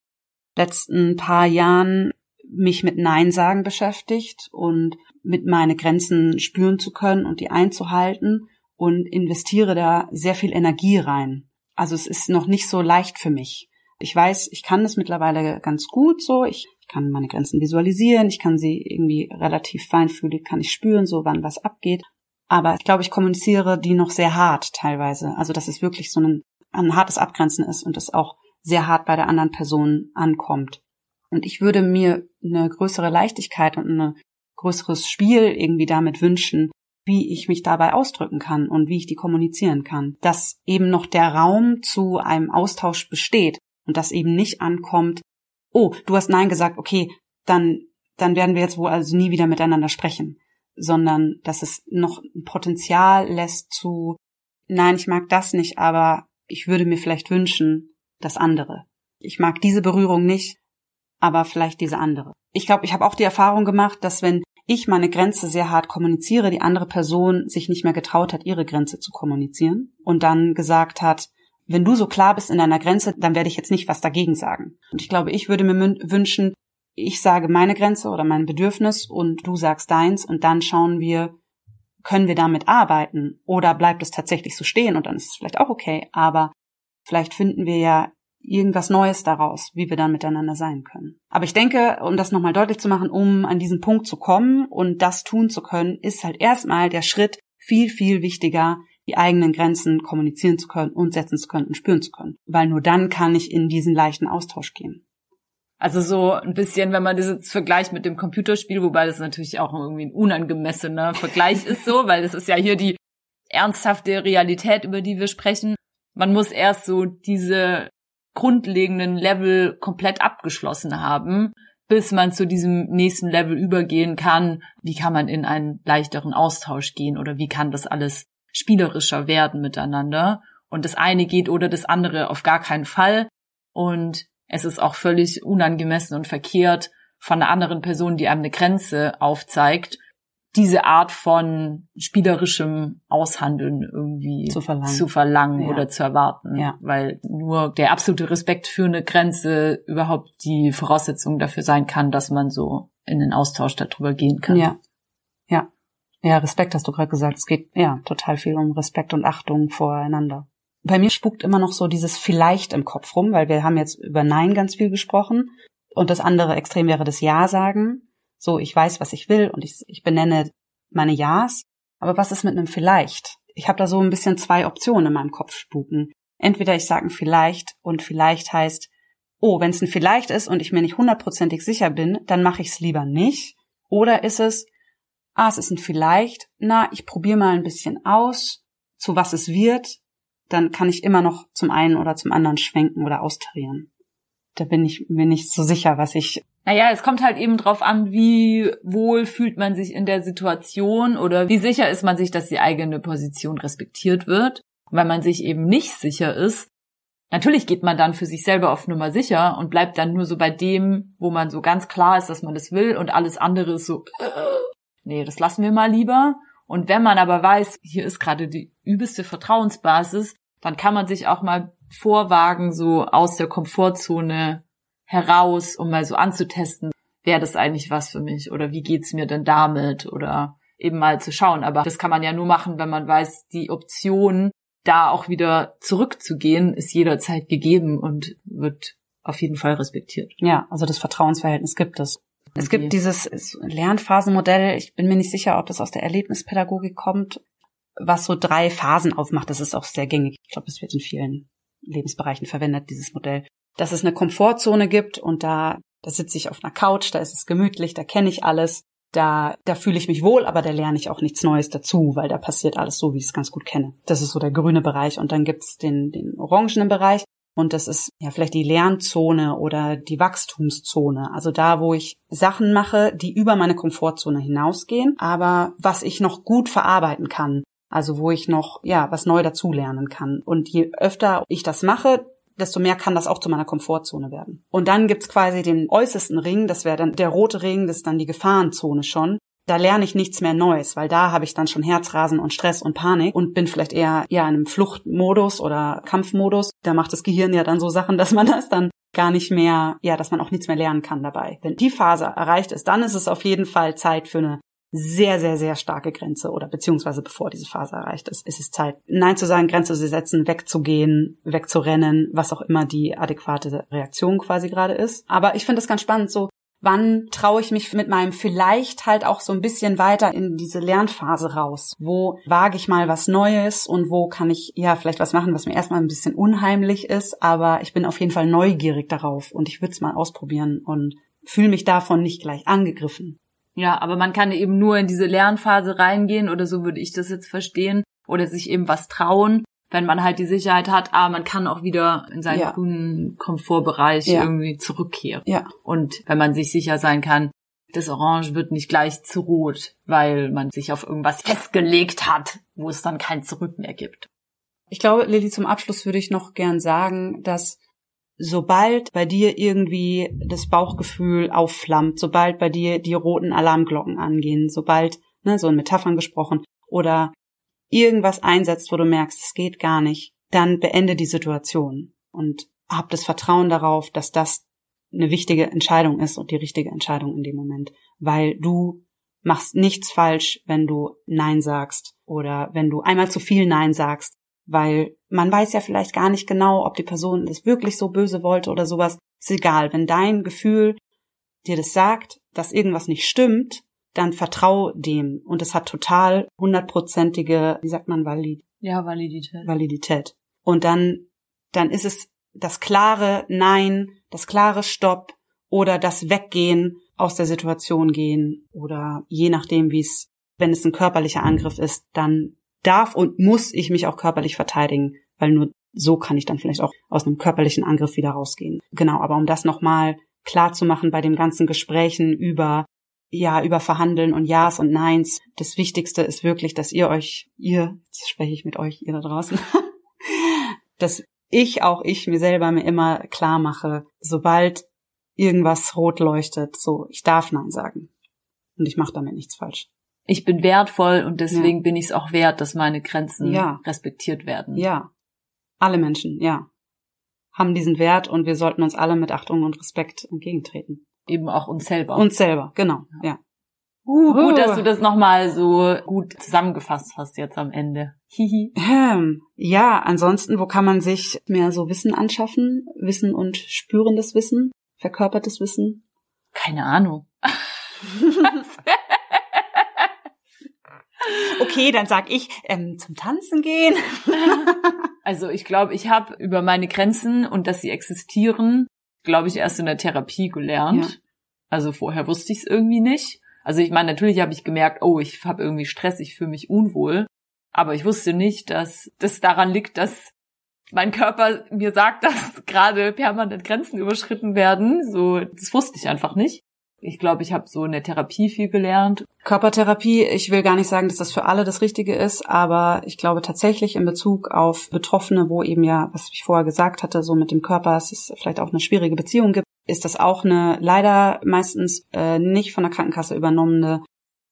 letzten paar Jahren mich mit Nein sagen beschäftigt und mit meine Grenzen spüren zu können und die einzuhalten und investiere da sehr viel Energie rein. Also es ist noch nicht so leicht für mich. Ich weiß, ich kann es mittlerweile ganz gut so. Ich kann meine Grenzen visualisieren, ich kann sie irgendwie relativ feinfühlig, kann ich spüren, so wann was abgeht. Aber ich glaube, ich kommuniziere die noch sehr hart teilweise. Also, dass es wirklich so ein, ein hartes Abgrenzen ist und es auch sehr hart bei der anderen Person ankommt. Und ich würde mir eine größere Leichtigkeit und ein größeres Spiel irgendwie damit wünschen, wie ich mich dabei ausdrücken kann und wie ich die kommunizieren kann. Dass eben noch der Raum zu einem Austausch besteht und dass eben nicht ankommt, oh, du hast Nein gesagt, okay, dann, dann werden wir jetzt wohl also nie wieder miteinander sprechen, sondern dass es noch ein Potenzial lässt zu, nein, ich mag das nicht, aber ich würde mir vielleicht wünschen, das andere. Ich mag diese Berührung nicht, aber vielleicht diese andere. Ich glaube, ich habe auch die Erfahrung gemacht, dass wenn ich meine Grenze sehr hart kommuniziere, die andere Person sich nicht mehr getraut hat, ihre Grenze zu kommunizieren und dann gesagt hat, wenn du so klar bist in deiner Grenze, dann werde ich jetzt nicht was dagegen sagen. Und ich glaube, ich würde mir wünschen, ich sage meine Grenze oder mein Bedürfnis und du sagst deins und dann schauen wir, können wir damit arbeiten oder bleibt es tatsächlich so stehen und dann ist es vielleicht auch okay, aber vielleicht finden wir ja irgendwas Neues daraus, wie wir dann miteinander sein können. Aber ich denke, um das nochmal deutlich zu machen, um an diesen Punkt zu kommen und das tun zu können, ist halt erstmal der Schritt viel, viel wichtiger, die eigenen Grenzen kommunizieren zu können und setzen zu können und spüren zu können. Weil nur dann kann ich in diesen leichten Austausch gehen. Also so ein bisschen, wenn man das jetzt vergleicht mit dem Computerspiel, wobei das natürlich auch irgendwie ein unangemessener Vergleich ist so, weil das ist ja hier die ernsthafte Realität, über die wir sprechen. Man muss erst so diese grundlegenden Level komplett abgeschlossen haben, bis man zu diesem nächsten Level übergehen kann. Wie kann man in einen leichteren Austausch gehen oder wie kann das alles spielerischer werden miteinander. Und das eine geht oder das andere auf gar keinen Fall. Und es ist auch völlig unangemessen und verkehrt von einer anderen Person, die einem eine Grenze aufzeigt, diese Art von spielerischem Aushandeln irgendwie zu verlangen, zu verlangen ja. oder zu erwarten. Ja. Weil nur der absolute Respekt für eine Grenze überhaupt die Voraussetzung dafür sein kann, dass man so in den Austausch darüber gehen kann. Ja. Ja. Ja, Respekt hast du gerade gesagt. Es geht ja total viel um Respekt und Achtung voreinander. Bei mir spukt immer noch so dieses vielleicht im Kopf rum, weil wir haben jetzt über Nein ganz viel gesprochen. Und das andere Extrem wäre das Ja sagen. So, ich weiß, was ich will und ich, ich benenne meine Ja's. Aber was ist mit einem vielleicht? Ich habe da so ein bisschen zwei Optionen in meinem Kopf spuken. Entweder ich sage ein vielleicht und vielleicht heißt, oh, wenn es ein vielleicht ist und ich mir nicht hundertprozentig sicher bin, dann mache ich es lieber nicht. Oder ist es, ah, es ist ein vielleicht, na, ich probiere mal ein bisschen aus, zu was es wird, dann kann ich immer noch zum einen oder zum anderen schwenken oder austarieren. Da bin ich mir nicht so sicher, was ich. Naja, es kommt halt eben drauf an, wie wohl fühlt man sich in der Situation oder wie sicher ist man sich, dass die eigene Position respektiert wird. Wenn man sich eben nicht sicher ist, natürlich geht man dann für sich selber auf Nummer sicher und bleibt dann nur so bei dem, wo man so ganz klar ist, dass man das will und alles andere ist so, äh, nee, das lassen wir mal lieber. Und wenn man aber weiß, hier ist gerade die übelste Vertrauensbasis, dann kann man sich auch mal vorwagen, so aus der Komfortzone heraus, um mal so anzutesten, wäre das eigentlich was für mich oder wie geht's mir denn damit oder eben mal zu schauen. Aber das kann man ja nur machen, wenn man weiß, die Option, da auch wieder zurückzugehen, ist jederzeit gegeben und wird auf jeden Fall respektiert. Ja, also das Vertrauensverhältnis gibt es. Es gibt dieses Lernphasenmodell, ich bin mir nicht sicher, ob das aus der Erlebnispädagogik kommt, was so drei Phasen aufmacht. Das ist auch sehr gängig. Ich glaube, es wird in vielen Lebensbereichen verwendet, dieses Modell. Dass es eine Komfortzone gibt und da, da sitze ich auf einer Couch, da ist es gemütlich, da kenne ich alles, da, da fühle ich mich wohl, aber da lerne ich auch nichts Neues dazu, weil da passiert alles so, wie ich es ganz gut kenne. Das ist so der grüne Bereich und dann gibt's den, den orangenen Bereich und das ist ja vielleicht die Lernzone oder die Wachstumszone. Also da, wo ich Sachen mache, die über meine Komfortzone hinausgehen, aber was ich noch gut verarbeiten kann. Also wo ich noch, ja, was neu dazulernen kann. Und je öfter ich das mache, desto mehr kann das auch zu meiner Komfortzone werden. Und dann gibt's quasi den äußersten Ring, das wäre dann der rote Ring, das ist dann die Gefahrenzone schon da lerne ich nichts mehr Neues, weil da habe ich dann schon Herzrasen und Stress und Panik und bin vielleicht eher ja in einem Fluchtmodus oder Kampfmodus. Da macht das Gehirn ja dann so Sachen, dass man das dann gar nicht mehr, ja, dass man auch nichts mehr lernen kann dabei. Wenn die Phase erreicht ist, dann ist es auf jeden Fall Zeit für eine sehr, sehr, sehr starke Grenze oder beziehungsweise bevor diese Phase erreicht ist, ist es Zeit, Nein zu sagen, Grenze zu setzen, wegzugehen, wegzurennen, was auch immer die adäquate Reaktion quasi gerade ist. Aber ich finde das ganz spannend, so Wann traue ich mich mit meinem vielleicht halt auch so ein bisschen weiter in diese Lernphase raus? Wo wage ich mal was Neues und wo kann ich ja vielleicht was machen, was mir erstmal ein bisschen unheimlich ist, aber ich bin auf jeden Fall neugierig darauf und ich würde es mal ausprobieren und fühle mich davon nicht gleich angegriffen. Ja, aber man kann eben nur in diese Lernphase reingehen oder so würde ich das jetzt verstehen oder sich eben was trauen, wenn man halt die Sicherheit hat, ah, man kann auch wieder in seinen ja. grünen Komfortbereich ja. irgendwie zurückkehren. Ja. Und wenn man sich sicher sein kann, das Orange wird nicht gleich zu rot, weil man sich auf irgendwas festgelegt hat, wo es dann kein Zurück mehr gibt. Ich glaube, Lilly, zum Abschluss würde ich noch gern sagen, dass sobald bei dir irgendwie das Bauchgefühl aufflammt, sobald bei dir die roten Alarmglocken angehen, sobald, ne, so in Metaphern gesprochen, oder irgendwas einsetzt, wo du merkst, es geht gar nicht, dann beende die Situation und hab das Vertrauen darauf, dass das eine wichtige Entscheidung ist und die richtige Entscheidung in dem Moment, weil du machst nichts falsch, wenn du Nein sagst oder wenn du einmal zu viel Nein sagst, weil man weiß ja vielleicht gar nicht genau, ob die Person das wirklich so böse wollte oder sowas. Ist egal, wenn dein Gefühl dir das sagt, dass irgendwas nicht stimmt, dann vertrau dem. Und es hat total hundertprozentige, wie sagt man, Valid ja, Validität. Validität. Und dann, dann ist es das klare Nein, das klare Stopp oder das Weggehen aus der Situation gehen oder je nachdem, wie es, wenn es ein körperlicher Angriff ist, dann darf und muss ich mich auch körperlich verteidigen, weil nur so kann ich dann vielleicht auch aus einem körperlichen Angriff wieder rausgehen. Genau, aber um das nochmal klar zu machen bei den ganzen Gesprächen über ja, über Verhandeln und Ja's und Neins. Das Wichtigste ist wirklich, dass ihr euch, ihr, jetzt spreche ich mit euch, ihr da draußen, [laughs] dass ich auch ich mir selber mir immer klar mache, sobald irgendwas rot leuchtet, so, ich darf Nein sagen. Und ich mache damit nichts falsch. Ich bin wertvoll und deswegen ja. bin ich es auch wert, dass meine Grenzen ja. respektiert werden. Ja. Alle Menschen, ja. Haben diesen Wert und wir sollten uns alle mit Achtung und Respekt entgegentreten eben auch uns selber. Uns selber, genau, ja. Uh, gut, dass du das nochmal so gut zusammengefasst hast jetzt am Ende. Hihi. Ähm, ja, ansonsten, wo kann man sich mehr so Wissen anschaffen? Wissen und spürendes Wissen? Verkörpertes Wissen? Keine Ahnung. [laughs] okay, dann sag ich, ähm, zum Tanzen gehen. [laughs] also ich glaube, ich habe über meine Grenzen und dass sie existieren glaube ich, erst in der Therapie gelernt. Ja. Also vorher wusste ich es irgendwie nicht. Also ich meine, natürlich habe ich gemerkt, oh, ich habe irgendwie Stress, ich fühle mich unwohl. Aber ich wusste nicht, dass das daran liegt, dass mein Körper mir sagt, dass gerade permanent Grenzen überschritten werden. So, das wusste ich einfach nicht. Ich glaube, ich habe so in der Therapie viel gelernt. Körpertherapie, ich will gar nicht sagen, dass das für alle das Richtige ist, aber ich glaube tatsächlich in Bezug auf Betroffene, wo eben ja, was ich vorher gesagt hatte, so mit dem Körper, es ist vielleicht auch eine schwierige Beziehung gibt, ist das auch eine leider meistens äh, nicht von der Krankenkasse übernommene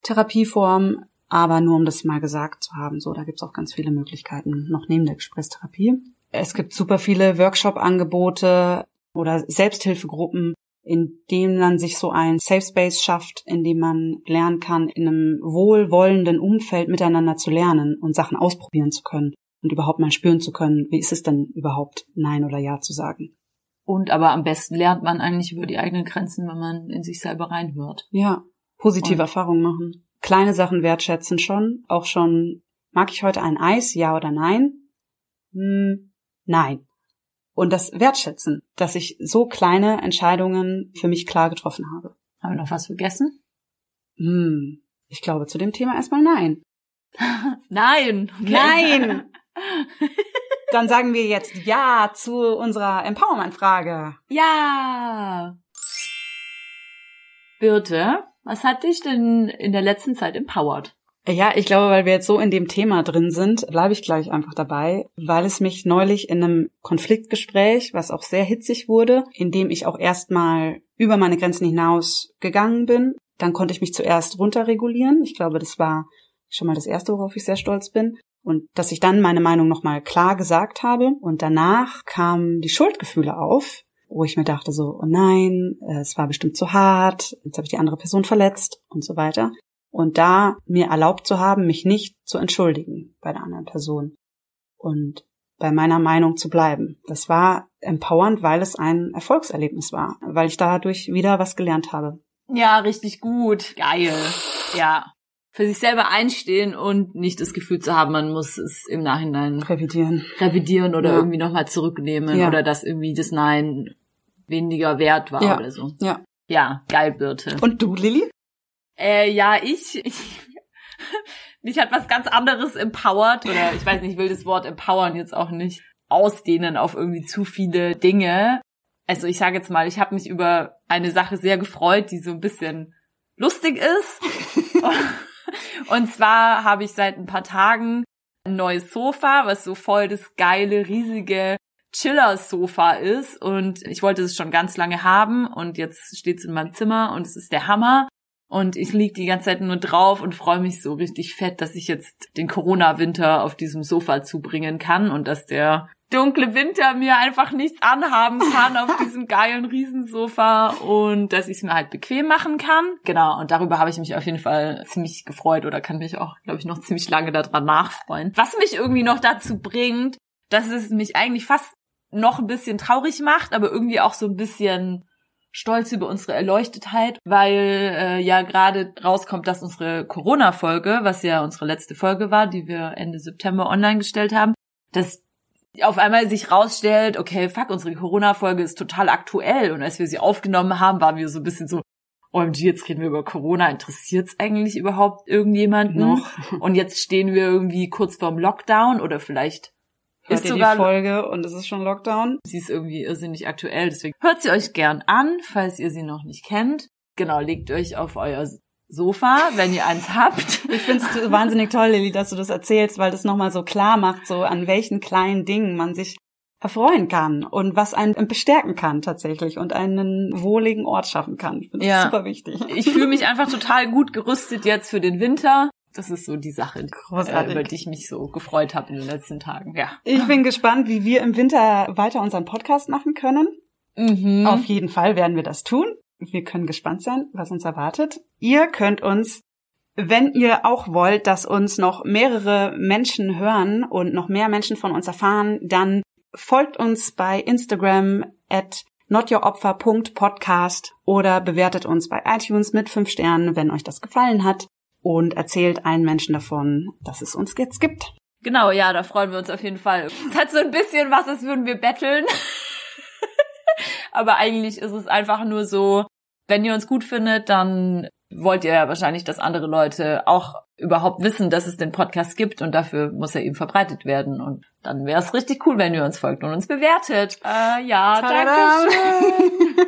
Therapieform, aber nur um das mal gesagt zu haben, so, da gibt's auch ganz viele Möglichkeiten noch neben der Gesprächstherapie. Es gibt super viele Workshop-Angebote oder Selbsthilfegruppen, in dem man sich so ein Safe Space schafft, in dem man lernen kann, in einem wohlwollenden Umfeld miteinander zu lernen und Sachen ausprobieren zu können und überhaupt mal spüren zu können, wie ist es denn überhaupt, Nein oder Ja zu sagen. Und aber am besten lernt man eigentlich über die eigenen Grenzen, wenn man in sich selber reinhört. Ja, positive und Erfahrungen machen. Kleine Sachen wertschätzen schon. Auch schon, mag ich heute ein Eis, ja oder nein? Hm, nein und das wertschätzen, dass ich so kleine Entscheidungen für mich klar getroffen habe. Haben wir noch was vergessen? Hm, ich glaube zu dem Thema erstmal nein. [laughs] nein. Okay. Nein. [laughs] Dann sagen wir jetzt ja zu unserer Empowerment-Frage. Ja. Birte, was hat dich denn in der letzten Zeit empowered? Ja, ich glaube, weil wir jetzt so in dem Thema drin sind, bleibe ich gleich einfach dabei, weil es mich neulich in einem Konfliktgespräch, was auch sehr hitzig wurde, in dem ich auch erstmal über meine Grenzen hinaus gegangen bin, dann konnte ich mich zuerst runterregulieren. Ich glaube, das war schon mal das erste, worauf ich sehr stolz bin. Und dass ich dann meine Meinung nochmal klar gesagt habe. Und danach kamen die Schuldgefühle auf, wo ich mir dachte so, oh nein, es war bestimmt zu hart, jetzt habe ich die andere Person verletzt und so weiter und da mir erlaubt zu haben, mich nicht zu entschuldigen bei der anderen Person und bei meiner Meinung zu bleiben. Das war empowernd, weil es ein Erfolgserlebnis war, weil ich dadurch wieder was gelernt habe. Ja, richtig gut. Geil. Ja. Für sich selber einstehen und nicht das Gefühl zu haben, man muss es im Nachhinein revidieren, revidieren oder ja. irgendwie nochmal zurücknehmen ja. oder dass irgendwie das Nein weniger wert war ja. oder so. Ja. Ja, geil, Birte. Und du, Lilly? Äh, ja, ich, ich [laughs] mich hat was ganz anderes empowered oder ich weiß nicht, ich will das Wort empowern jetzt auch nicht ausdehnen auf irgendwie zu viele Dinge. Also ich sage jetzt mal, ich habe mich über eine Sache sehr gefreut, die so ein bisschen lustig ist. [laughs] Und zwar habe ich seit ein paar Tagen ein neues Sofa, was so voll das geile, riesige Chiller-Sofa ist. Und ich wollte es schon ganz lange haben und jetzt steht es in meinem Zimmer und es ist der Hammer. Und ich lieg die ganze Zeit nur drauf und freue mich so richtig fett, dass ich jetzt den Corona-Winter auf diesem Sofa zubringen kann und dass der dunkle Winter mir einfach nichts anhaben kann auf [laughs] diesem geilen Riesensofa und dass ich es mir halt bequem machen kann. Genau, und darüber habe ich mich auf jeden Fall ziemlich gefreut oder kann mich auch, glaube ich, noch ziemlich lange daran nachfreuen. Was mich irgendwie noch dazu bringt, dass es mich eigentlich fast noch ein bisschen traurig macht, aber irgendwie auch so ein bisschen stolz über unsere Erleuchtetheit, weil äh, ja gerade rauskommt, dass unsere Corona-Folge, was ja unsere letzte Folge war, die wir Ende September online gestellt haben, dass auf einmal sich rausstellt, okay, fuck, unsere Corona-Folge ist total aktuell. Und als wir sie aufgenommen haben, waren wir so ein bisschen so, OMG, jetzt reden wir über Corona, interessiert's eigentlich überhaupt irgendjemanden? Noch. Und jetzt stehen wir irgendwie kurz vorm Lockdown oder vielleicht Hört ist sogar die Folge und es ist schon Lockdown. Sie ist irgendwie irrsinnig aktuell, deswegen hört sie euch gern an, falls ihr sie noch nicht kennt. Genau, legt euch auf euer Sofa, wenn ihr eins habt. [laughs] Ich finde es wahnsinnig toll, Lilly, dass du das erzählst, weil das nochmal so klar macht, so an welchen kleinen Dingen man sich erfreuen kann und was einen bestärken kann tatsächlich und einen wohligen Ort schaffen kann. Ich finde ja. super wichtig. Ich fühle mich einfach total gut gerüstet jetzt für den Winter. Das ist so die Sache, äh, über die ich mich so gefreut habe in den letzten Tagen. Ja. Ich bin gespannt, wie wir im Winter weiter unseren Podcast machen können. Mhm. Auf jeden Fall werden wir das tun. Wir können gespannt sein, was uns erwartet. Ihr könnt uns, wenn ihr auch wollt, dass uns noch mehrere Menschen hören und noch mehr Menschen von uns erfahren, dann folgt uns bei Instagram at notyouropfer.podcast oder bewertet uns bei iTunes mit fünf Sternen, wenn euch das gefallen hat und erzählt allen Menschen davon, dass es uns jetzt gibt. Genau, ja, da freuen wir uns auf jeden Fall. Es hat so ein bisschen was, als würden wir betteln. [laughs] Aber eigentlich ist es einfach nur so, wenn ihr uns gut findet, dann wollt ihr ja wahrscheinlich, dass andere Leute auch überhaupt wissen, dass es den Podcast gibt und dafür muss er eben verbreitet werden. Und dann wäre es richtig cool, wenn ihr uns folgt und uns bewertet. Äh, ja, danke schön.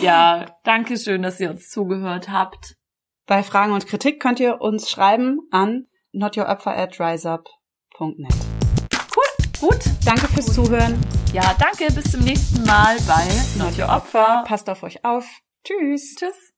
[laughs] ja, danke schön, dass ihr uns zugehört habt. Bei Fragen und Kritik könnt ihr uns schreiben an notyouropfer@riseup.net. Cool, gut. Danke fürs gut. Zuhören. Ja, danke. Bis zum nächsten Mal bei Not Your Opfer. Passt auf euch auf. Tschüss. Tschüss.